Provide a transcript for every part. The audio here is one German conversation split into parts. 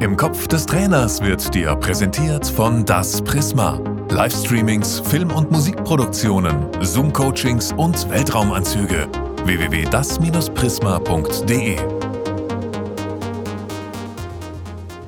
Im Kopf des Trainers wird dir präsentiert von Das Prisma. Livestreamings, Film- und Musikproduktionen, Zoom-Coachings und Weltraumanzüge. www.das-prisma.de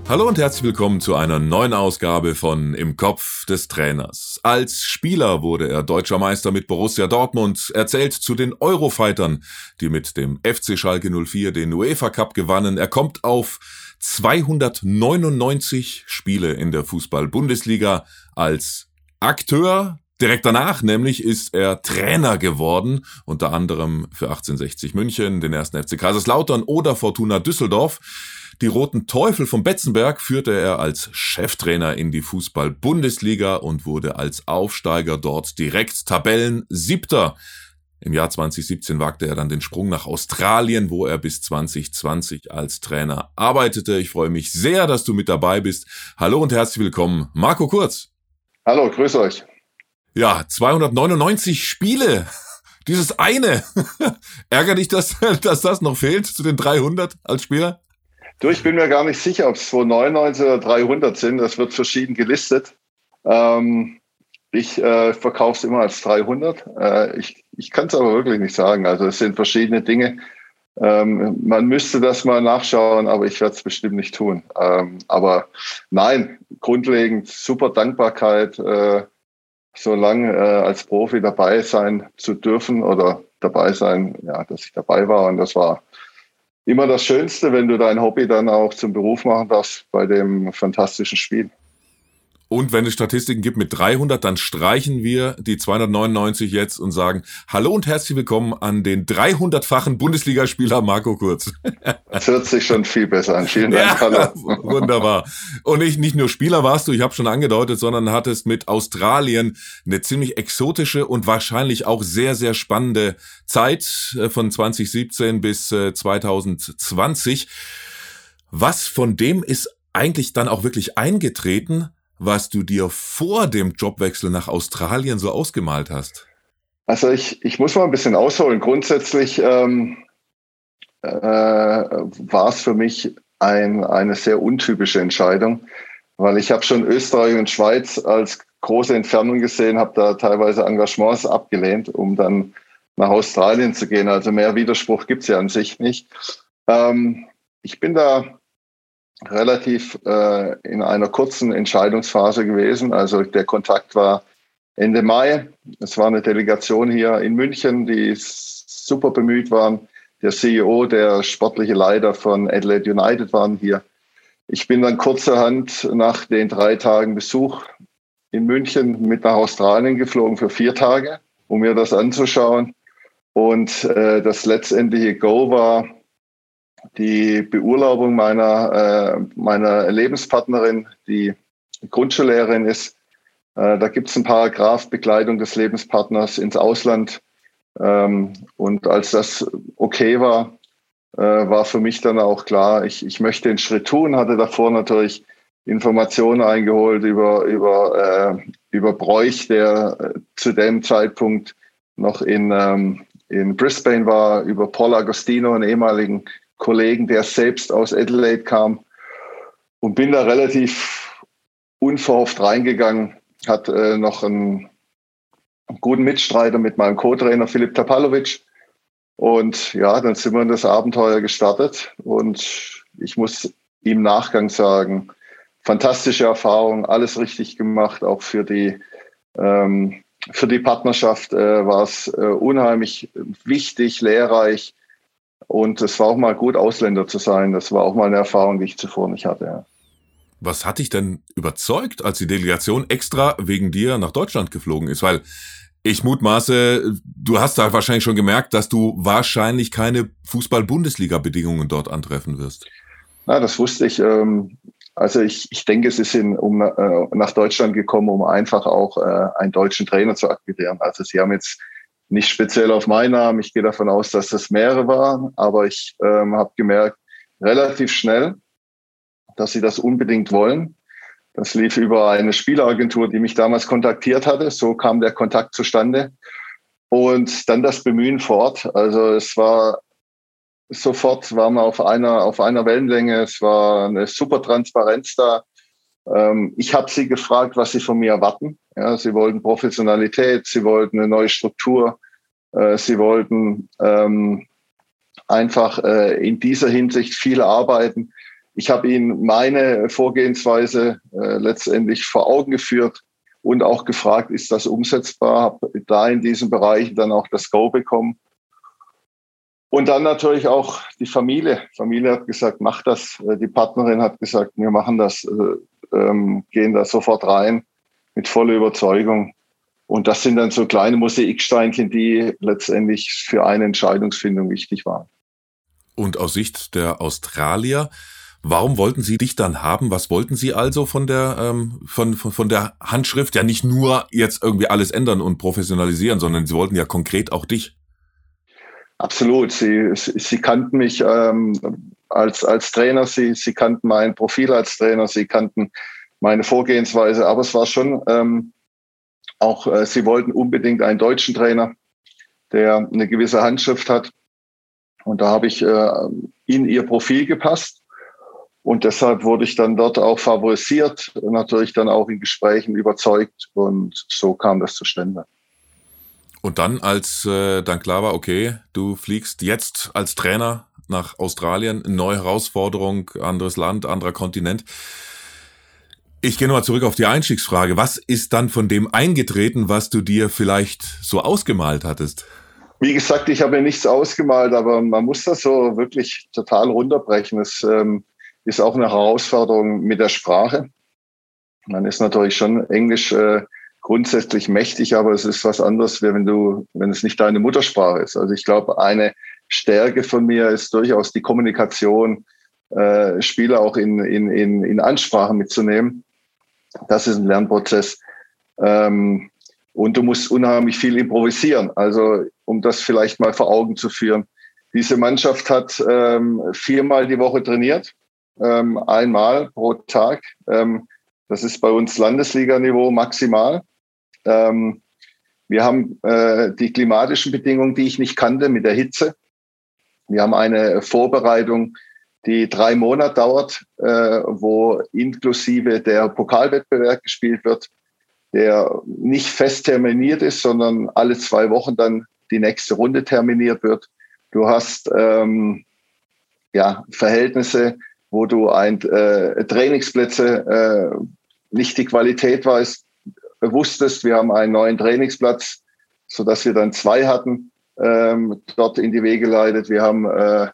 Hallo und herzlich willkommen zu einer neuen Ausgabe von Im Kopf des Trainers. Als Spieler wurde er deutscher Meister mit Borussia Dortmund, erzählt zu den Eurofightern, die mit dem FC Schalke 04 den UEFA Cup gewannen. Er kommt auf 299 Spiele in der Fußball-Bundesliga als Akteur. Direkt danach nämlich ist er Trainer geworden, unter anderem für 1860 München, den ersten FC Kaiserslautern oder Fortuna Düsseldorf. Die Roten Teufel vom Betzenberg führte er als Cheftrainer in die Fußball-Bundesliga und wurde als Aufsteiger dort direkt Tabellen-Siebter. Im Jahr 2017 wagte er dann den Sprung nach Australien, wo er bis 2020 als Trainer arbeitete. Ich freue mich sehr, dass du mit dabei bist. Hallo und herzlich willkommen, Marco Kurz. Hallo, grüß euch. Ja, 299 Spiele. Dieses eine. Ärgert dich, dass, dass das noch fehlt zu den 300 als Spieler? Du, ich bin mir gar nicht sicher, ob es 299 oder 300 sind. Das wird verschieden gelistet. Ähm, ich äh, verkaufe es immer als 300. Äh, ich ich kann es aber wirklich nicht sagen. Also es sind verschiedene Dinge. Ähm, man müsste das mal nachschauen, aber ich werde es bestimmt nicht tun. Ähm, aber nein, grundlegend super Dankbarkeit, äh, so lange äh, als Profi dabei sein zu dürfen oder dabei sein, ja, dass ich dabei war. Und das war immer das Schönste, wenn du dein Hobby dann auch zum Beruf machen darfst bei dem fantastischen Spiel. Und wenn es Statistiken gibt mit 300, dann streichen wir die 299 jetzt und sagen Hallo und herzlich willkommen an den 300-fachen Bundesligaspieler Marco Kurz. Das hört sich schon viel besser an. Vielen Dank. Ja, Hallo. Wunderbar. Und nicht, nicht nur Spieler warst du, ich habe schon angedeutet, sondern hattest mit Australien eine ziemlich exotische und wahrscheinlich auch sehr, sehr spannende Zeit äh, von 2017 bis 2020. Äh, Was von dem ist eigentlich dann auch wirklich eingetreten? Was du dir vor dem Jobwechsel nach Australien so ausgemalt hast? Also ich, ich muss mal ein bisschen ausholen. Grundsätzlich ähm, äh, war es für mich ein, eine sehr untypische Entscheidung, weil ich habe schon Österreich und Schweiz als große Entfernung gesehen, habe da teilweise Engagements abgelehnt, um dann nach Australien zu gehen. Also mehr Widerspruch gibt es ja an sich nicht. Ähm, ich bin da relativ äh, in einer kurzen Entscheidungsphase gewesen. Also der Kontakt war Ende Mai. Es war eine Delegation hier in München, die super bemüht waren. Der CEO, der sportliche Leiter von Adelaide United waren hier. Ich bin dann kurzerhand nach den drei Tagen Besuch in München mit nach Australien geflogen für vier Tage, um mir das anzuschauen. Und äh, das letztendliche Go war, die Beurlaubung meiner, äh, meiner Lebenspartnerin, die Grundschullehrerin ist. Äh, da gibt es einen Paragraph Begleitung des Lebenspartners ins Ausland. Ähm, und als das okay war, äh, war für mich dann auch klar, ich, ich möchte den Schritt tun, hatte davor natürlich Informationen eingeholt über, über, äh, über Bräuch, der äh, zu dem Zeitpunkt noch in, ähm, in Brisbane war, über Paul Agostino, einen ehemaligen Kollegen, der selbst aus Adelaide kam und bin da relativ unverhofft reingegangen. Hat äh, noch einen, einen, guten Mitstreiter mit meinem Co-Trainer Philipp Tapalovic. Und ja, dann sind wir in das Abenteuer gestartet. Und ich muss im Nachgang sagen, fantastische Erfahrung, alles richtig gemacht, auch für die, ähm, für die Partnerschaft äh, war es äh, unheimlich wichtig, lehrreich, und es war auch mal gut, Ausländer zu sein. Das war auch mal eine Erfahrung, die ich zuvor nicht hatte. Ja. Was hat dich denn überzeugt, als die Delegation extra wegen dir nach Deutschland geflogen ist? Weil ich mutmaße, du hast da wahrscheinlich schon gemerkt, dass du wahrscheinlich keine Fußball-Bundesliga-Bedingungen dort antreffen wirst. Na, das wusste ich. Ähm, also ich, ich denke, sie sind um, äh, nach Deutschland gekommen, um einfach auch äh, einen deutschen Trainer zu akquirieren. Also sie haben jetzt nicht speziell auf meinen Namen. Ich gehe davon aus, dass das mehrere waren, aber ich ähm, habe gemerkt, relativ schnell, dass sie das unbedingt wollen. Das lief über eine Spieleragentur, die mich damals kontaktiert hatte. So kam der Kontakt zustande. Und dann das Bemühen fort. Also es war sofort waren wir auf einer, auf einer Wellenlänge. Es war eine super Transparenz da. Ähm, ich habe sie gefragt, was sie von mir erwarten. Ja, sie wollten Professionalität, sie wollten eine neue Struktur, äh, sie wollten ähm, einfach äh, in dieser Hinsicht viel arbeiten. Ich habe ihnen meine Vorgehensweise äh, letztendlich vor Augen geführt und auch gefragt, ist das umsetzbar? Habe da in diesen Bereichen dann auch das Go bekommen. Und dann natürlich auch die Familie. Familie hat gesagt, mach das. Äh, die Partnerin hat gesagt, wir machen das, äh, ähm, gehen da sofort rein mit voller Überzeugung. Und das sind dann so kleine Mosaiksteinchen, die letztendlich für eine Entscheidungsfindung wichtig waren. Und aus Sicht der Australier, warum wollten Sie dich dann haben? Was wollten Sie also von der, ähm, von, von, von der Handschrift? Ja, nicht nur jetzt irgendwie alles ändern und professionalisieren, sondern Sie wollten ja konkret auch dich. Absolut. Sie, sie kannten mich ähm, als, als Trainer, sie, sie kannten mein Profil als Trainer, sie kannten meine Vorgehensweise, aber es war schon ähm, auch, äh, sie wollten unbedingt einen deutschen Trainer, der eine gewisse Handschrift hat. Und da habe ich äh, in ihr Profil gepasst. Und deshalb wurde ich dann dort auch favorisiert, natürlich dann auch in Gesprächen überzeugt. Und so kam das zustande. Und dann, als äh, dann klar war, okay, du fliegst jetzt als Trainer nach Australien, neue Herausforderung, anderes Land, anderer Kontinent. Ich gehe nochmal zurück auf die Einstiegsfrage. Was ist dann von dem eingetreten, was du dir vielleicht so ausgemalt hattest? Wie gesagt, ich habe mir nichts ausgemalt, aber man muss das so wirklich total runterbrechen. Es ähm, ist auch eine Herausforderung mit der Sprache. Man ist natürlich schon Englisch äh, grundsätzlich mächtig, aber es ist was anderes, wenn du, wenn es nicht deine Muttersprache ist. Also ich glaube, eine Stärke von mir ist durchaus die Kommunikation, äh, Spieler auch in, in, in, in Ansprache mitzunehmen. Das ist ein Lernprozess. Ähm, und du musst unheimlich viel improvisieren. Also um das vielleicht mal vor Augen zu führen. Diese Mannschaft hat ähm, viermal die Woche trainiert, ähm, einmal pro Tag. Ähm, das ist bei uns Landesliganiveau maximal. Ähm, wir haben äh, die klimatischen Bedingungen, die ich nicht kannte, mit der Hitze. Wir haben eine Vorbereitung, die drei Monate dauert, äh, wo inklusive der Pokalwettbewerb gespielt wird, der nicht fest terminiert ist, sondern alle zwei Wochen dann die nächste Runde terminiert wird. Du hast ähm, ja, Verhältnisse, wo du ein, äh, Trainingsplätze äh, nicht die Qualität weißt, wusstest, wir haben einen neuen Trainingsplatz, so dass wir dann zwei hatten, ähm, dort in die Wege geleitet. Wir haben äh,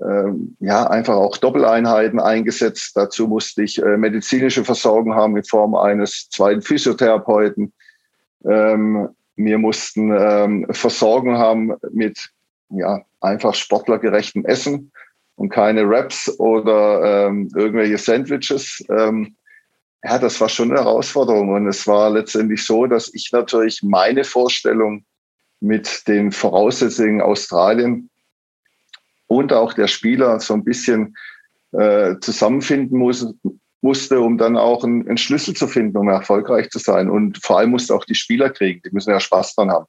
äh, ja einfach auch Doppeleinheiten eingesetzt. Dazu musste ich äh, medizinische Versorgung haben in Form eines zweiten Physiotherapeuten. Ähm, wir mussten ähm, Versorgung haben mit ja einfach sportlergerechtem Essen und keine Wraps oder ähm, irgendwelche Sandwiches. Ähm, ja, das war schon eine Herausforderung. Und es war letztendlich so, dass ich natürlich meine Vorstellung mit den Voraussetzungen Australien und auch der Spieler so ein bisschen äh, zusammenfinden muss, musste, um dann auch einen, einen, Schlüssel zu finden, um erfolgreich zu sein. Und vor allem musste auch die Spieler kriegen, die müssen ja Spaß dran haben.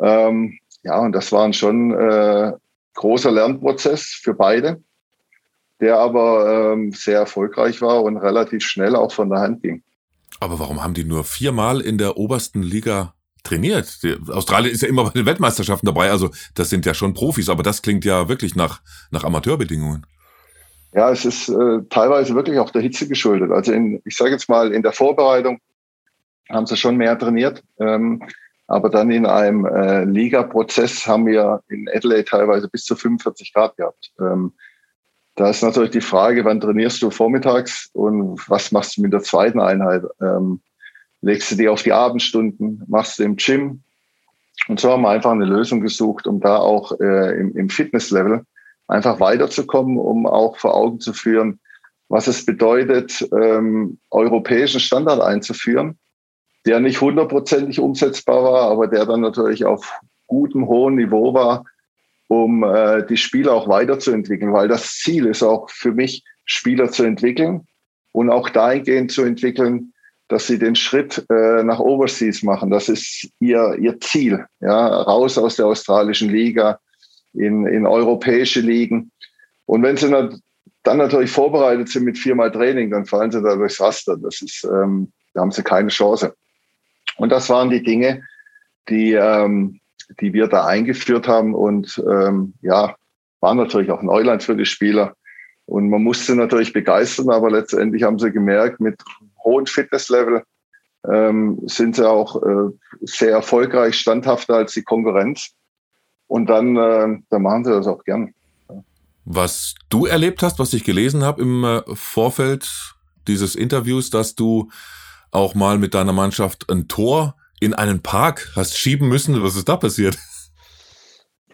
Ähm, ja, und das war schon äh, großer Lernprozess für beide der aber ähm, sehr erfolgreich war und relativ schnell auch von der Hand ging. Aber warum haben die nur viermal in der obersten Liga trainiert? Die, Australien ist ja immer bei den Weltmeisterschaften dabei, also das sind ja schon Profis, aber das klingt ja wirklich nach, nach Amateurbedingungen. Ja, es ist äh, teilweise wirklich auch der Hitze geschuldet. Also in, ich sage jetzt mal, in der Vorbereitung haben sie schon mehr trainiert. Ähm, aber dann in einem äh, Liga-Prozess haben wir in Adelaide teilweise bis zu 45 Grad gehabt. Ähm, da ist natürlich die Frage, wann trainierst du vormittags und was machst du mit der zweiten Einheit? Ähm, legst du die auf die Abendstunden, machst du im Gym? Und so haben wir einfach eine Lösung gesucht, um da auch äh, im, im Fitnesslevel einfach weiterzukommen, um auch vor Augen zu führen, was es bedeutet, ähm, europäischen Standard einzuführen, der nicht hundertprozentig umsetzbar war, aber der dann natürlich auf gutem, hohem Niveau war, um äh, die Spieler auch weiterzuentwickeln, weil das Ziel ist auch für mich, Spieler zu entwickeln und auch dahingehend zu entwickeln, dass sie den Schritt äh, nach Overseas machen. Das ist ihr, ihr Ziel. Ja, raus aus der australischen Liga, in, in europäische Ligen. Und wenn sie dann natürlich vorbereitet sind mit viermal Training, dann fallen sie da durchs Raster. Das ist, ähm, da haben sie keine Chance. Und das waren die Dinge, die, ähm, die wir da eingeführt haben und ähm, ja, waren natürlich auch Neuland für die Spieler. Und man musste natürlich begeistern, aber letztendlich haben sie gemerkt, mit hohem Fitnesslevel ähm, sind sie auch äh, sehr erfolgreich, standhafter als die Konkurrenz. Und dann, äh, dann machen sie das auch gern. Was du erlebt hast, was ich gelesen habe im äh, Vorfeld dieses Interviews, dass du auch mal mit deiner Mannschaft ein Tor in einen Park hast schieben müssen. Was ist da passiert?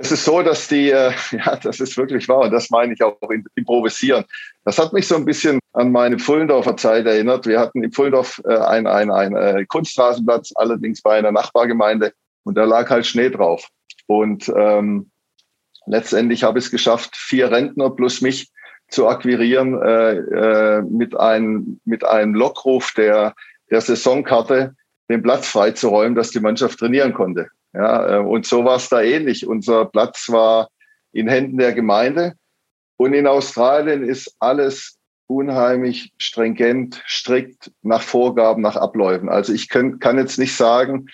Es ist so, dass die, äh, ja, das ist wirklich wahr und das meine ich auch improvisieren. Das hat mich so ein bisschen an meine Pfullendorfer Zeit erinnert. Wir hatten in Pfullendorf äh, einen ein, ein, äh, Kunstrasenplatz, allerdings bei einer Nachbargemeinde und da lag halt Schnee drauf. Und ähm, letztendlich habe ich es geschafft, vier Rentner plus mich zu akquirieren äh, äh, mit, einem mit einem Lockruf der, der Saisonkarte, den Platz freizuräumen, dass die Mannschaft trainieren konnte. Ja, äh, und so war es da ähnlich. Unser Platz war in Händen der Gemeinde. Und in Australien ist alles unheimlich stringent, strikt nach Vorgaben, nach Abläufen. Also ich kann, kann jetzt nicht sagen,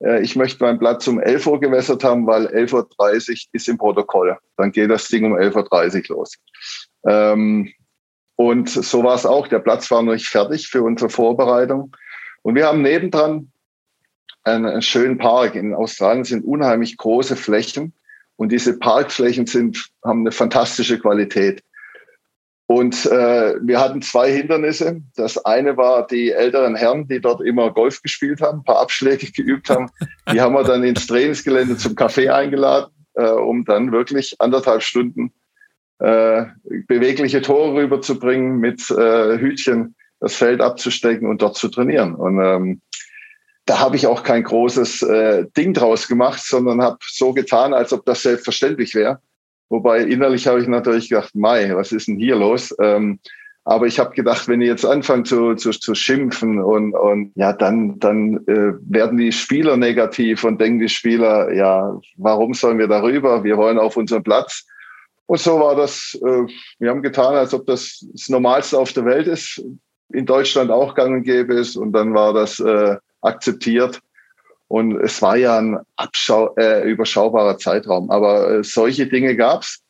äh, ich möchte meinen Platz um 11 Uhr gewässert haben, weil 11.30 Uhr ist im Protokoll. Dann geht das Ding um 11.30 Uhr los. Ähm, und so war es auch. Der Platz war noch nicht fertig für unsere Vorbereitung. Und wir haben nebendran einen schönen Park. In Australien sind unheimlich große Flächen und diese Parkflächen sind, haben eine fantastische Qualität. Und äh, wir hatten zwei Hindernisse. Das eine war die älteren Herren, die dort immer Golf gespielt haben, ein paar Abschläge geübt haben. Die haben wir dann ins Trainingsgelände zum Café eingeladen, äh, um dann wirklich anderthalb Stunden äh, bewegliche Tore rüberzubringen, mit äh, Hütchen das Feld abzustecken und dort zu trainieren. Und ähm, da habe ich auch kein großes äh, Ding draus gemacht, sondern habe so getan, als ob das selbstverständlich wäre. Wobei innerlich habe ich natürlich gedacht, Mai, was ist denn hier los? Ähm, aber ich habe gedacht, wenn ich jetzt anfange zu, zu, zu schimpfen und, und ja, dann, dann äh, werden die Spieler negativ und denken die Spieler, ja, warum sollen wir darüber? Wir wollen auf unseren Platz. Und so war das, äh, wir haben getan, als ob das das Normalste auf der Welt ist, in Deutschland auch gang und gäbe ist. Und dann war das äh, akzeptiert. Und es war ja ein Abschau äh, überschaubarer Zeitraum. Aber äh, solche Dinge gab's,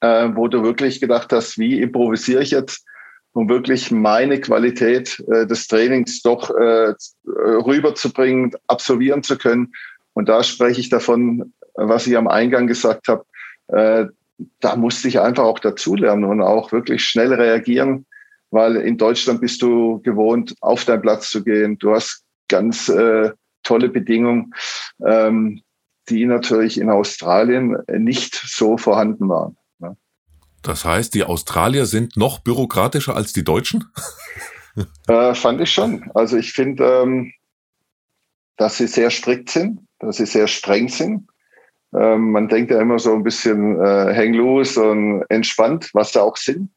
äh, wo du wirklich gedacht hast, wie improvisiere ich jetzt, um wirklich meine Qualität äh, des Trainings doch äh, rüberzubringen, absolvieren zu können. Und da spreche ich davon, was ich am Eingang gesagt habe. Äh, da musste ich einfach auch dazulernen und auch wirklich schnell reagieren, weil in Deutschland bist du gewohnt, auf deinen Platz zu gehen. Du hast ganz äh, tolle Bedingungen, ähm, die natürlich in Australien nicht so vorhanden waren. Ne? Das heißt, die Australier sind noch bürokratischer als die Deutschen? äh, fand ich schon. Also ich finde, ähm, dass sie sehr strikt sind, dass sie sehr streng sind. Ähm, man denkt ja immer so ein bisschen äh, hang loose und entspannt, was sie auch sind.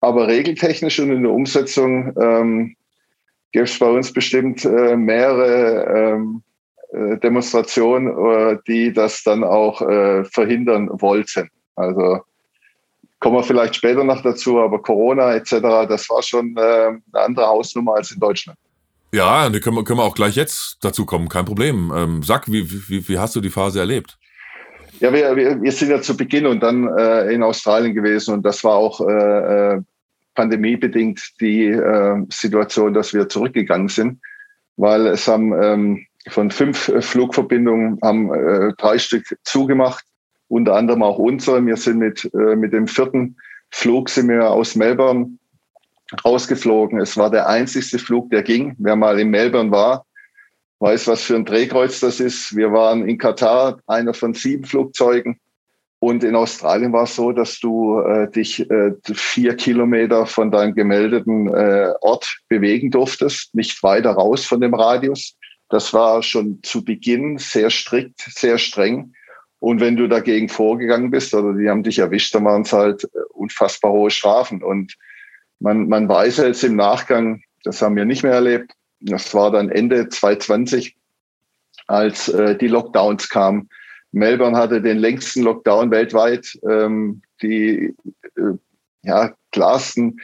Aber regeltechnisch und in der Umsetzung ähm, gäbe es bei uns bestimmt äh, mehrere ähm, äh, Demonstrationen, äh, die das dann auch äh, verhindern wollten. Also kommen wir vielleicht später noch dazu, aber Corona etc., das war schon äh, eine andere Hausnummer als in Deutschland. Ja, da können wir, können wir auch gleich jetzt dazu kommen, kein Problem. Ähm, sag, wie, wie, wie hast du die Phase erlebt? Ja, wir, wir, wir sind ja zu Beginn und dann äh, in Australien gewesen und das war auch äh, äh pandemiebedingt die äh, Situation, dass wir zurückgegangen sind, weil es haben ähm, von fünf äh, Flugverbindungen haben äh, drei Stück zugemacht, unter anderem auch unsere. Wir sind mit, äh, mit dem vierten Flug sind wir aus Melbourne rausgeflogen. Es war der einzigste Flug, der ging. Wer mal in Melbourne war, weiß, was für ein Drehkreuz das ist. Wir waren in Katar, einer von sieben Flugzeugen. Und in Australien war es so, dass du äh, dich äh, vier Kilometer von deinem gemeldeten äh, Ort bewegen durftest, nicht weiter raus von dem Radius. Das war schon zu Beginn sehr strikt, sehr streng. Und wenn du dagegen vorgegangen bist oder die haben dich erwischt, dann waren es halt äh, unfassbar hohe Strafen. Und man, man weiß jetzt im Nachgang, das haben wir nicht mehr erlebt, das war dann Ende 2020, als äh, die Lockdowns kamen Melbourne hatte den längsten Lockdown weltweit. Ähm, die äh, ja, klarsten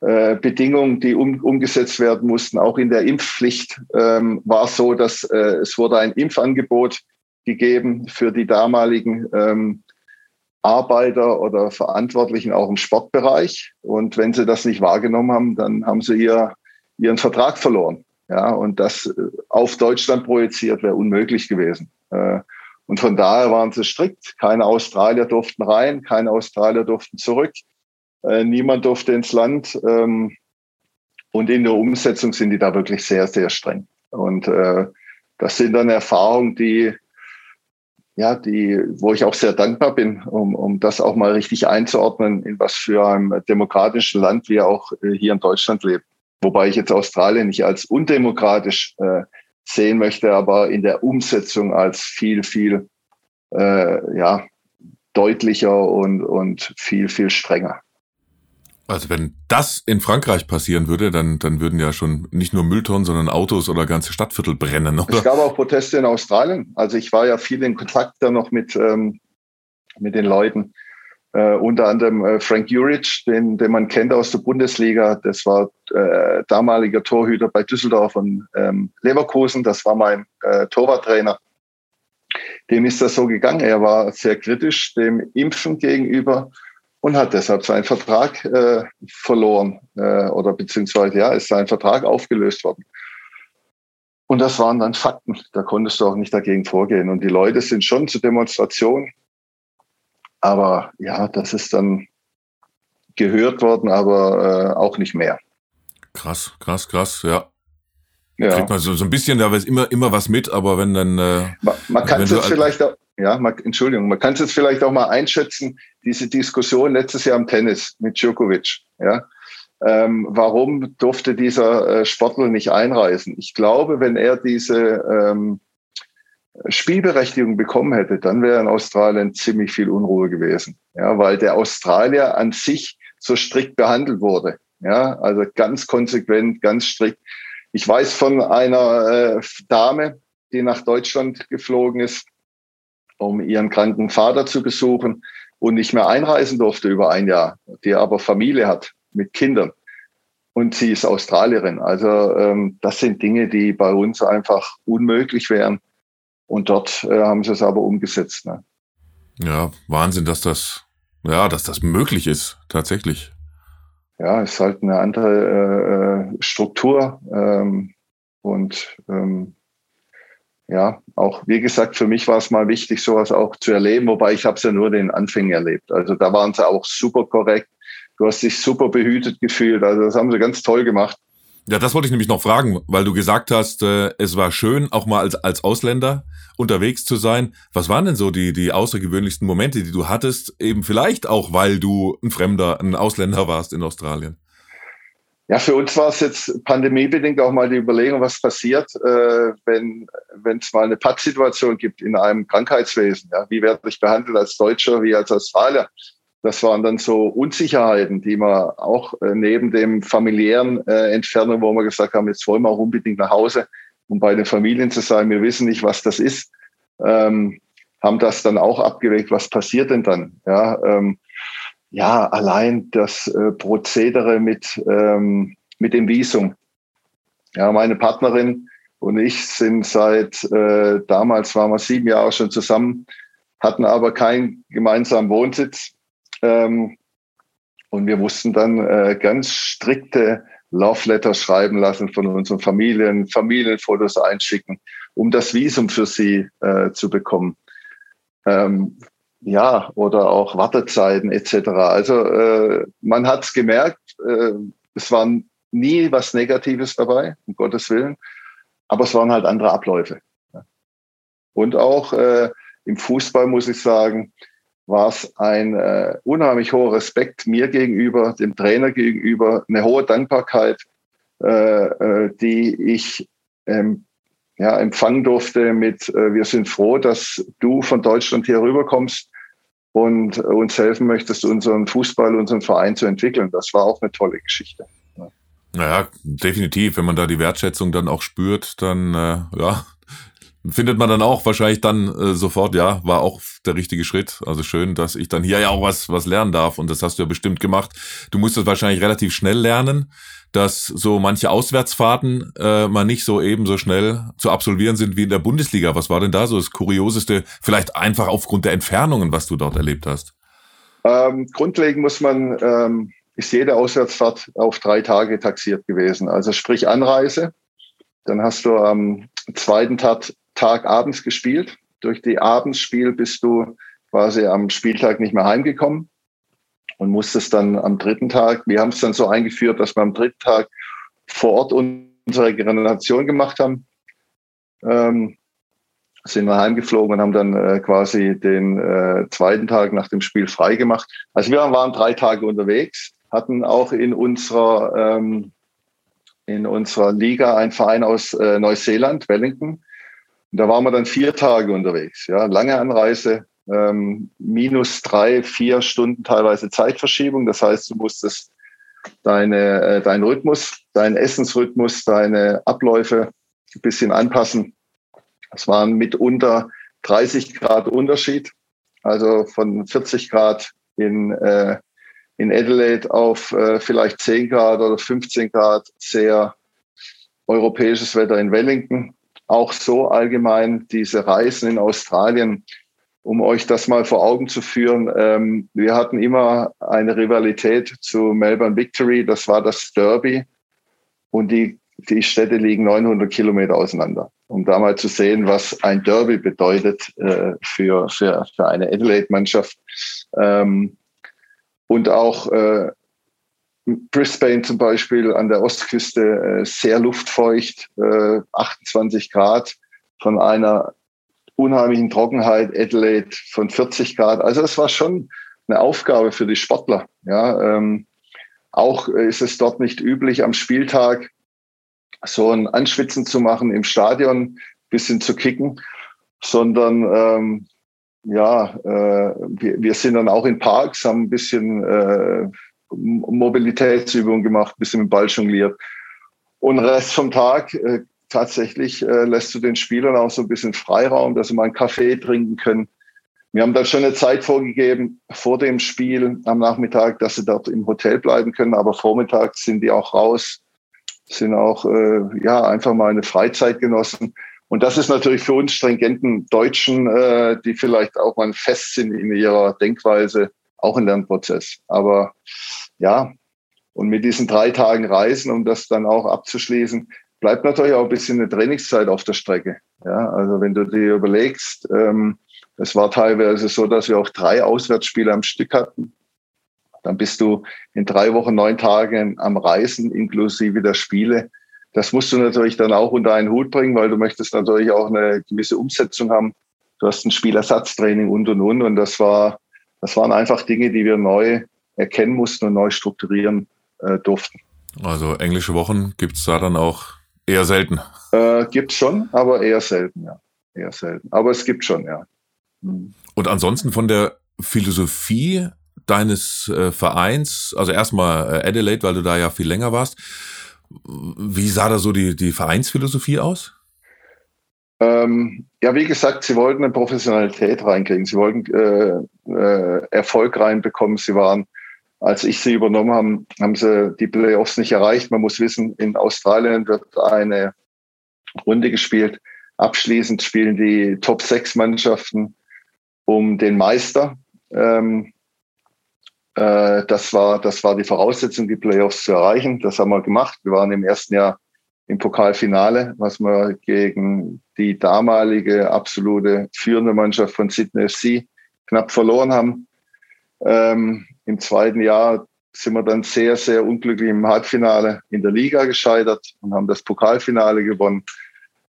äh, Bedingungen, die um, umgesetzt werden mussten, auch in der Impfpflicht, ähm, war so, dass äh, es wurde ein Impfangebot gegeben für die damaligen ähm, Arbeiter oder Verantwortlichen auch im Sportbereich. Und wenn sie das nicht wahrgenommen haben, dann haben sie ihr, ihren Vertrag verloren. Ja, und das äh, auf Deutschland projiziert wäre unmöglich gewesen. Äh, und von daher waren sie strikt. Keine Australier durften rein, keine Australier durften zurück. Äh, niemand durfte ins Land. Ähm, und in der Umsetzung sind die da wirklich sehr, sehr streng. Und das sind dann Erfahrungen, die ja, die, wo ich auch sehr dankbar bin, um, um das auch mal richtig einzuordnen, in was für einem demokratischen Land wir auch äh, hier in Deutschland leben. Wobei ich jetzt Australien nicht als undemokratisch äh, sehen möchte, aber in der Umsetzung als viel, viel äh, ja, deutlicher und, und viel, viel strenger. Also wenn das in Frankreich passieren würde, dann, dann würden ja schon nicht nur Mülltonnen, sondern Autos oder ganze Stadtviertel brennen, oder? Es gab auch Proteste in Australien. Also ich war ja viel in Kontakt da noch mit, ähm, mit den Leuten. Äh, unter anderem äh, Frank Juric, den, den man kennt aus der Bundesliga. Das war äh, damaliger Torhüter bei Düsseldorf und ähm, Leverkusen. Das war mein äh, Torwarttrainer. Dem ist das so gegangen. Er war sehr kritisch dem Impfen gegenüber und hat deshalb seinen Vertrag äh, verloren äh, oder beziehungsweise ja, ist sein Vertrag aufgelöst worden. Und das waren dann Fakten. Da konntest du auch nicht dagegen vorgehen. Und die Leute sind schon zur Demonstration. Aber ja, das ist dann gehört worden, aber äh, auch nicht mehr. Krass, krass, krass, ja. ja. Kriegt man so, so ein bisschen, da ist immer, immer was mit, aber wenn dann. Äh, man, man kann es jetzt vielleicht auch, ja, man, Entschuldigung, man kann es jetzt vielleicht auch mal einschätzen, diese Diskussion letztes Jahr im Tennis mit Djokovic. Ja, ähm, warum durfte dieser äh, Sportler nicht einreisen? Ich glaube, wenn er diese ähm, Spielberechtigung bekommen hätte, dann wäre in Australien ziemlich viel Unruhe gewesen. Ja, weil der Australier an sich so strikt behandelt wurde. Ja, also ganz konsequent, ganz strikt. Ich weiß von einer äh, Dame, die nach Deutschland geflogen ist, um ihren kranken Vater zu besuchen und nicht mehr einreisen durfte über ein Jahr, die aber Familie hat mit Kindern. Und sie ist Australierin. Also ähm, das sind Dinge, die bei uns einfach unmöglich wären. Und dort äh, haben sie es aber umgesetzt. Ne? Ja, Wahnsinn, dass das, ja, dass das möglich ist, tatsächlich. Ja, es ist halt eine andere äh, äh Struktur. Ähm, und ähm, ja, auch wie gesagt, für mich war es mal wichtig, sowas auch zu erleben, wobei ich habe es ja nur den Anfängen erlebt. Also da waren sie auch super korrekt. Du hast dich super behütet gefühlt. Also das haben sie ganz toll gemacht. Ja, das wollte ich nämlich noch fragen, weil du gesagt hast, äh, es war schön, auch mal als, als Ausländer unterwegs zu sein. Was waren denn so die, die außergewöhnlichsten Momente, die du hattest, eben vielleicht auch, weil du ein Fremder, ein Ausländer warst in Australien? Ja, für uns war es jetzt pandemiebedingt auch mal die Überlegung, was passiert, äh, wenn wenn es mal eine Pattsituation gibt in einem Krankheitswesen. Ja, wie werde ich behandelt als Deutscher, wie als Australier? Das waren dann so Unsicherheiten, die man auch äh, neben dem familiären äh, Entfernung, wo wir gesagt haben, jetzt wollen wir auch unbedingt nach Hause, um bei den Familien zu sein. Wir wissen nicht, was das ist. Ähm, haben das dann auch abgewegt. Was passiert denn dann? Ja, ähm, ja, allein das äh, Prozedere mit, ähm, mit dem Visum. Ja, meine Partnerin und ich sind seit, äh, damals waren wir sieben Jahre schon zusammen, hatten aber keinen gemeinsamen Wohnsitz. Ähm, und wir mussten dann äh, ganz strikte Love Letters schreiben lassen von unseren Familien, Familienfotos einschicken, um das Visum für sie äh, zu bekommen. Ähm, ja, oder auch Wartezeiten etc. Also äh, man hat es gemerkt, äh, es war nie was Negatives dabei, um Gottes Willen, aber es waren halt andere Abläufe. Und auch äh, im Fußball muss ich sagen, war es ein äh, unheimlich hoher Respekt mir gegenüber, dem Trainer gegenüber, eine hohe Dankbarkeit, äh, äh, die ich ähm, ja, empfangen durfte mit, äh, wir sind froh, dass du von Deutschland hier rüberkommst und uns helfen möchtest, unseren Fußball, unseren Verein zu entwickeln. Das war auch eine tolle Geschichte. Naja, definitiv. Wenn man da die Wertschätzung dann auch spürt, dann äh, ja, findet man dann auch wahrscheinlich dann äh, sofort, ja, war auch der richtige Schritt. Also schön, dass ich dann hier ja auch was, was lernen darf und das hast du ja bestimmt gemacht. Du musstest wahrscheinlich relativ schnell lernen, dass so manche Auswärtsfahrten äh, mal nicht so eben so schnell zu absolvieren sind wie in der Bundesliga. Was war denn da so das Kurioseste? Vielleicht einfach aufgrund der Entfernungen, was du dort erlebt hast? Ähm, grundlegend muss man, ähm, ist jede Auswärtsfahrt auf drei Tage taxiert gewesen. Also sprich Anreise. Dann hast du am zweiten Tag, Tag abends gespielt. Durch die Abendsspiel bist du quasi am Spieltag nicht mehr heimgekommen und musstest dann am dritten Tag, wir haben es dann so eingeführt, dass wir am dritten Tag vor Ort unsere Generation gemacht haben. Ähm, sind wir heimgeflogen und haben dann äh, quasi den äh, zweiten Tag nach dem Spiel frei gemacht. Also wir waren drei Tage unterwegs, hatten auch in unserer, ähm, in unserer Liga einen Verein aus äh, Neuseeland, Wellington. Und da waren wir dann vier Tage unterwegs. Ja, lange Anreise, ähm, minus drei, vier Stunden teilweise Zeitverschiebung. Das heißt, du musstest deine, äh, deinen Rhythmus, deinen Essensrhythmus, deine Abläufe ein bisschen anpassen. Es waren mitunter 30 Grad Unterschied, also von 40 Grad in, äh, in Adelaide auf äh, vielleicht 10 Grad oder 15 Grad sehr europäisches Wetter in Wellington. Auch so allgemein diese Reisen in Australien um euch das mal vor Augen zu führen, ähm, wir hatten immer eine Rivalität zu Melbourne Victory, das war das Derby und die, die Städte liegen 900 Kilometer auseinander. Um da mal zu sehen, was ein Derby bedeutet äh, für, für, für eine Adelaide-Mannschaft. Ähm, und auch äh, Brisbane zum Beispiel an der Ostküste äh, sehr luftfeucht, äh, 28 Grad von einer unheimlichen Trockenheit, Adelaide von 40 Grad. Also es war schon eine Aufgabe für die Sportler. Ja, ähm, auch ist es dort nicht üblich, am Spieltag so ein Anschwitzen zu machen im Stadion, bisschen zu kicken, sondern ähm, ja, äh, wir, sind dann auch in Parks, haben ein bisschen äh, Mobilitätsübungen gemacht, ein bisschen mit Ball jongliert. Und Rest vom Tag äh, tatsächlich äh, lässt du den Spielern auch so ein bisschen Freiraum, dass sie mal einen Kaffee trinken können. Wir haben dann schon eine Zeit vorgegeben vor dem Spiel am Nachmittag, dass sie dort im Hotel bleiben können, aber vormittags sind die auch raus, sind auch äh, ja einfach mal eine Freizeit genossen. Und das ist natürlich für uns stringenten Deutschen, äh, die vielleicht auch mal fest sind in ihrer Denkweise, auch ein Lernprozess. Aber ja, und mit diesen drei Tagen Reisen, um das dann auch abzuschließen, bleibt natürlich auch ein bisschen eine Trainingszeit auf der Strecke. Ja, also wenn du dir überlegst, ähm, es war teilweise so, dass wir auch drei Auswärtsspiele am Stück hatten. Dann bist du in drei Wochen, neun Tagen am Reisen, inklusive der Spiele. Das musst du natürlich dann auch unter einen Hut bringen, weil du möchtest natürlich auch eine gewisse Umsetzung haben. Du hast ein Spielersatztraining und und und. Und das war, das waren einfach Dinge, die wir neu erkennen mussten und neu strukturieren äh, durften. Also englische Wochen gibt's da dann auch Eher selten. Äh, gibt schon, aber eher selten, ja. Eher selten. Aber es gibt schon, ja. Mhm. Und ansonsten von der Philosophie deines äh, Vereins, also erstmal äh, Adelaide, weil du da ja viel länger warst. Wie sah da so die, die Vereinsphilosophie aus? Ähm, ja, wie gesagt, sie wollten eine Professionalität reinkriegen. Sie wollten äh, äh, Erfolg reinbekommen. Sie waren als ich sie übernommen habe, haben sie die Playoffs nicht erreicht. Man muss wissen, in Australien wird eine Runde gespielt. Abschließend spielen die Top 6 Mannschaften um den Meister. Ähm, äh, das, war, das war die Voraussetzung, die Playoffs zu erreichen. Das haben wir gemacht. Wir waren im ersten Jahr im Pokalfinale, was wir gegen die damalige absolute führende Mannschaft von Sydney FC knapp verloren haben. Ähm, Im zweiten Jahr sind wir dann sehr, sehr unglücklich im Halbfinale in der Liga gescheitert und haben das Pokalfinale gewonnen.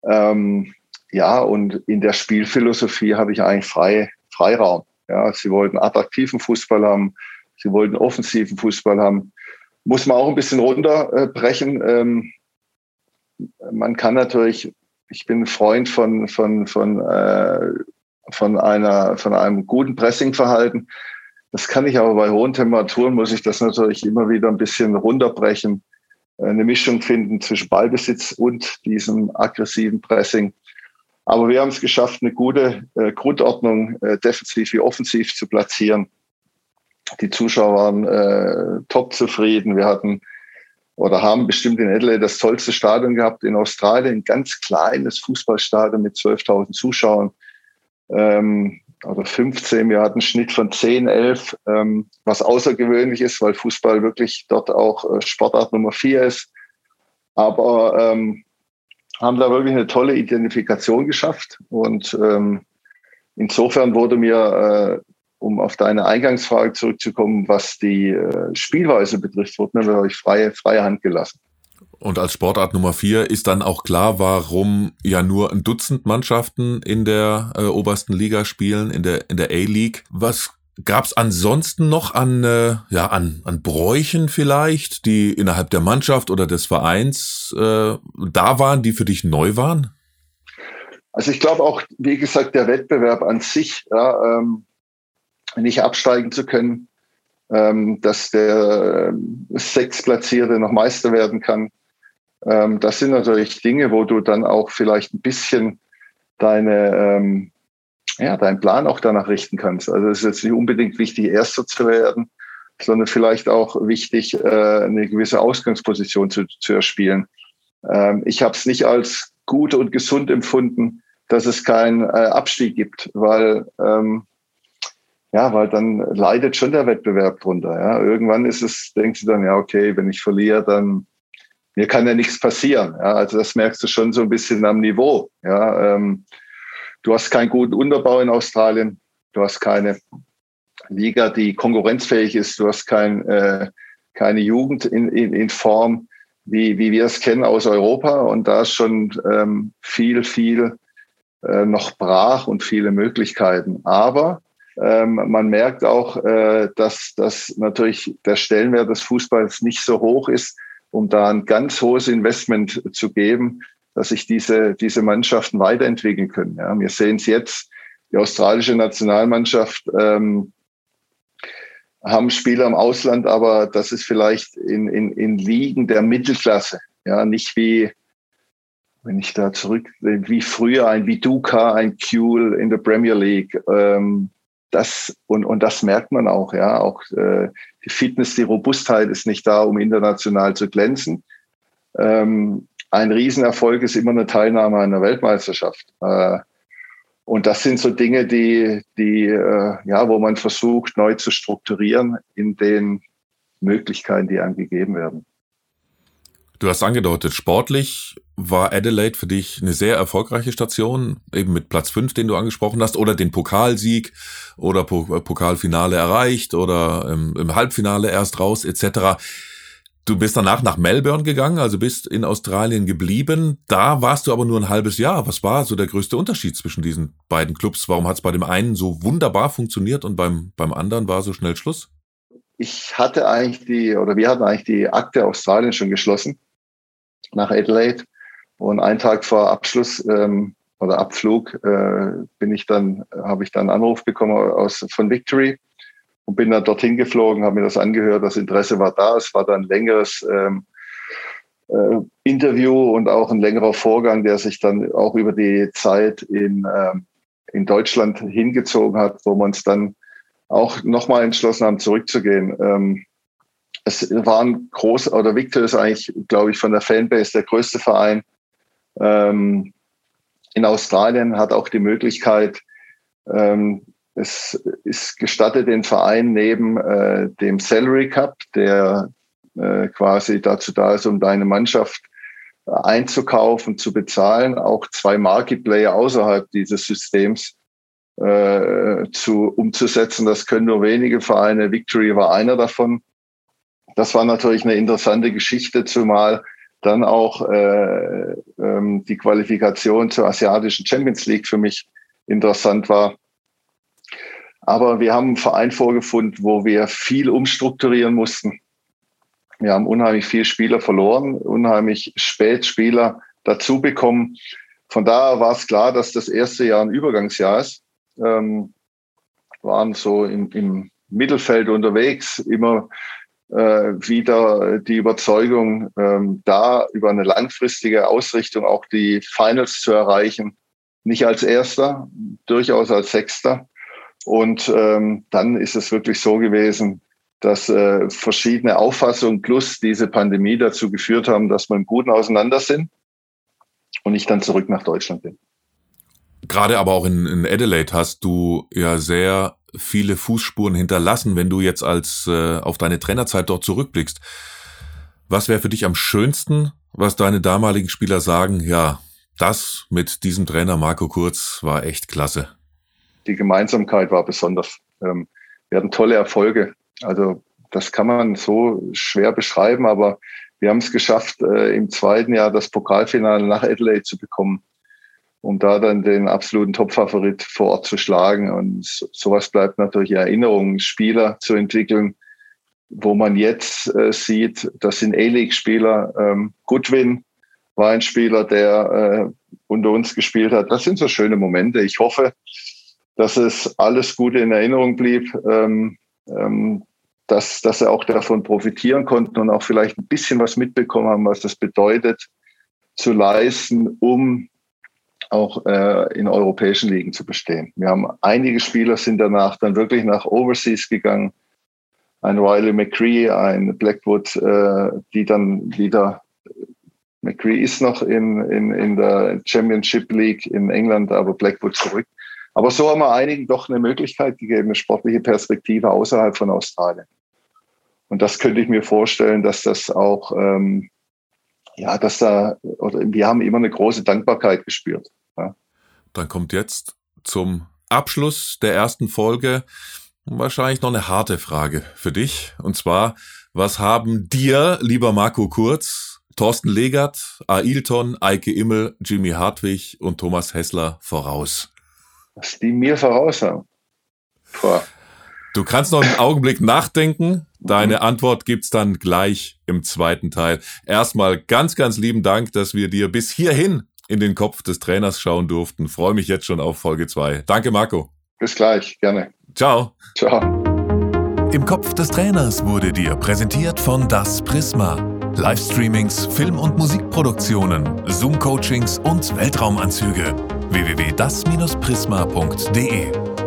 Ähm, ja, und in der Spielphilosophie habe ich eigentlich frei, Freiraum. Ja, sie wollten attraktiven Fußball haben, sie wollten offensiven Fußball haben. Muss man auch ein bisschen runterbrechen. Ähm, man kann natürlich, ich bin Freund von, von, von, äh, von, einer, von einem guten Pressingverhalten. Das kann ich aber bei hohen Temperaturen, muss ich das natürlich immer wieder ein bisschen runterbrechen, eine Mischung finden zwischen Ballbesitz und diesem aggressiven Pressing. Aber wir haben es geschafft, eine gute äh, Grundordnung äh, defensiv wie offensiv zu platzieren. Die Zuschauer waren äh, top zufrieden. Wir hatten oder haben bestimmt in Adelaide das tollste Stadion gehabt in Australien, ein ganz kleines Fußballstadion mit 12.000 Zuschauern ähm, oder 15. Wir hatten einen Schnitt von 10, 11, ähm, was außergewöhnlich ist, weil Fußball wirklich dort auch äh, Sportart Nummer 4 ist. Aber ähm, haben da wirklich eine tolle Identifikation geschafft und ähm, insofern wurde mir äh, um auf deine Eingangsfrage zurückzukommen, was die äh, Spielweise betrifft, wurde mir wirklich freie, freie Hand gelassen. Und als Sportart Nummer vier ist dann auch klar, warum ja nur ein Dutzend Mannschaften in der äh, obersten Liga spielen, in der, in der A-League. Was gab es ansonsten noch an, äh, ja, an, an Bräuchen vielleicht, die innerhalb der Mannschaft oder des Vereins äh, da waren, die für dich neu waren? Also ich glaube auch, wie gesagt, der Wettbewerb an sich, ja, ähm, nicht absteigen zu können, ähm, dass der Sechsplatzierte noch Meister werden kann. Ähm, das sind natürlich Dinge, wo du dann auch vielleicht ein bisschen deine, ähm, ja, deinen Plan auch danach richten kannst. Also es ist jetzt nicht unbedingt wichtig, Erster zu werden, sondern vielleicht auch wichtig, äh, eine gewisse Ausgangsposition zu, zu erspielen. Ähm, ich habe es nicht als gut und gesund empfunden, dass es keinen äh, Abstieg gibt, weil ähm, ja, weil dann leidet schon der Wettbewerb drunter. Ja. Irgendwann ist es, denkst du dann, ja, okay, wenn ich verliere, dann mir kann ja nichts passieren. Ja. Also das merkst du schon so ein bisschen am Niveau. Ja. Ähm, du hast keinen guten Unterbau in Australien. Du hast keine Liga, die konkurrenzfähig ist. Du hast kein, äh, keine Jugend in, in, in Form, wie, wie wir es kennen aus Europa. Und da ist schon ähm, viel, viel äh, noch brach und viele Möglichkeiten. Aber ähm, man merkt auch, äh, dass, dass natürlich der Stellenwert des Fußballs nicht so hoch ist, um da ein ganz hohes Investment zu geben, dass sich diese, diese Mannschaften weiterentwickeln können. Ja, wir sehen es jetzt, die australische Nationalmannschaft ähm, haben Spieler im Ausland, aber das ist vielleicht in, in, in Ligen der Mittelklasse. Ja, nicht wie, wenn ich da zurück, wie früher ein Viduka, ein Kuhl in der Premier League. Ähm, das und, und das merkt man auch, ja. Auch äh, die Fitness, die Robustheit ist nicht da, um international zu glänzen. Ähm, ein Riesenerfolg ist immer eine Teilnahme an der Weltmeisterschaft. Äh, und das sind so Dinge, die, die, äh, ja, wo man versucht, neu zu strukturieren in den Möglichkeiten, die einem gegeben werden. Du hast angedeutet, sportlich war Adelaide für dich eine sehr erfolgreiche Station, eben mit Platz 5, den du angesprochen hast, oder den Pokalsieg oder Pokalfinale erreicht oder im, im Halbfinale erst raus, etc. Du bist danach nach Melbourne gegangen, also bist in Australien geblieben. Da warst du aber nur ein halbes Jahr. Was war so der größte Unterschied zwischen diesen beiden Clubs? Warum hat es bei dem einen so wunderbar funktioniert und beim, beim anderen war so schnell Schluss? Ich hatte eigentlich die, oder wir hatten eigentlich die Akte Australien schon geschlossen nach Adelaide. Und einen Tag vor Abschluss ähm, oder Abflug äh, bin ich dann, habe ich dann einen Anruf bekommen aus von Victory und bin dann dorthin geflogen, habe mir das angehört. Das Interesse war da. Es war dann ein längeres ähm, äh, Interview und auch ein längerer Vorgang, der sich dann auch über die Zeit in, ähm, in Deutschland hingezogen hat, wo wir uns dann auch nochmal entschlossen haben, zurückzugehen. Ähm, es war ein groß, oder Victor ist eigentlich, glaube ich, von der Fanbase der größte Verein ähm, in Australien, hat auch die Möglichkeit, ähm, es ist gestattet, den Verein neben äh, dem Salary Cup, der äh, quasi dazu da ist, um deine Mannschaft einzukaufen, zu bezahlen, auch zwei Market Player außerhalb dieses Systems äh, zu umzusetzen. Das können nur wenige Vereine. Victory war einer davon das war natürlich eine interessante Geschichte, zumal dann auch äh, ähm, die Qualifikation zur asiatischen Champions League für mich interessant war. Aber wir haben einen Verein vorgefunden, wo wir viel umstrukturieren mussten. Wir haben unheimlich viele Spieler verloren, unheimlich spät Spieler dazu bekommen. Von daher war es klar, dass das erste Jahr ein Übergangsjahr ist. Ähm, waren so im, im Mittelfeld unterwegs, immer wieder die Überzeugung, ähm, da über eine langfristige Ausrichtung auch die Finals zu erreichen. nicht als Erster, durchaus als Sechster. Und ähm, dann ist es wirklich so gewesen, dass äh, verschiedene Auffassungen plus diese Pandemie dazu geführt haben, dass wir im Guten auseinander sind und ich dann zurück nach Deutschland bin. Gerade aber auch in, in Adelaide hast du ja sehr viele Fußspuren hinterlassen, wenn du jetzt als äh, auf deine Trainerzeit dort zurückblickst. Was wäre für dich am schönsten, was deine damaligen Spieler sagen, ja, das mit diesem Trainer Marco Kurz war echt klasse? Die Gemeinsamkeit war besonders. Ähm, wir hatten tolle Erfolge. Also das kann man so schwer beschreiben, aber wir haben es geschafft, äh, im zweiten Jahr das Pokalfinale nach Adelaide zu bekommen, um da dann den absoluten Topfavorit vor Ort zu schlagen. Und sowas bleibt natürlich Erinnerung, Spieler zu entwickeln, wo man jetzt äh, sieht, das sind A-League-Spieler. Ähm, Goodwin war ein Spieler, der äh, unter uns gespielt hat. Das sind so schöne Momente. Ich hoffe, dass es alles Gute in Erinnerung blieb, ähm, ähm, dass, dass sie auch davon profitieren konnten und auch vielleicht ein bisschen was mitbekommen haben, was das bedeutet, zu leisten, um auch äh, in europäischen Ligen zu bestehen. Wir haben einige Spieler sind danach dann wirklich nach Overseas gegangen, ein Riley McCree, ein Blackwood, äh, die dann wieder, McCree ist noch in, in, in der Championship League in England, aber Blackwood zurück. Aber so haben wir einigen doch eine Möglichkeit gegeben, eine sportliche Perspektive außerhalb von Australien. Und das könnte ich mir vorstellen, dass das auch, ähm, ja, dass da, oder wir haben immer eine große Dankbarkeit gespürt. Ja. Dann kommt jetzt zum Abschluss der ersten Folge Wahrscheinlich noch eine harte Frage für dich. Und zwar, was haben dir, lieber Marco Kurz, Thorsten Legert, Ailton, Eike Immel, Jimmy Hartwig und Thomas Hessler voraus? Was die mir voraus haben? Boah. Du kannst noch einen Augenblick nachdenken. Deine Antwort gibt's dann gleich im zweiten Teil. Erstmal ganz, ganz lieben Dank, dass wir dir bis hierhin in den Kopf des Trainers schauen durften. Freue mich jetzt schon auf Folge zwei. Danke, Marco. Bis gleich, gerne. Ciao. Ciao. Im Kopf des Trainers wurde dir präsentiert von Das Prisma. Livestreamings, Film- und Musikproduktionen, Zoom-Coachings und Weltraumanzüge. www.das-prisma.de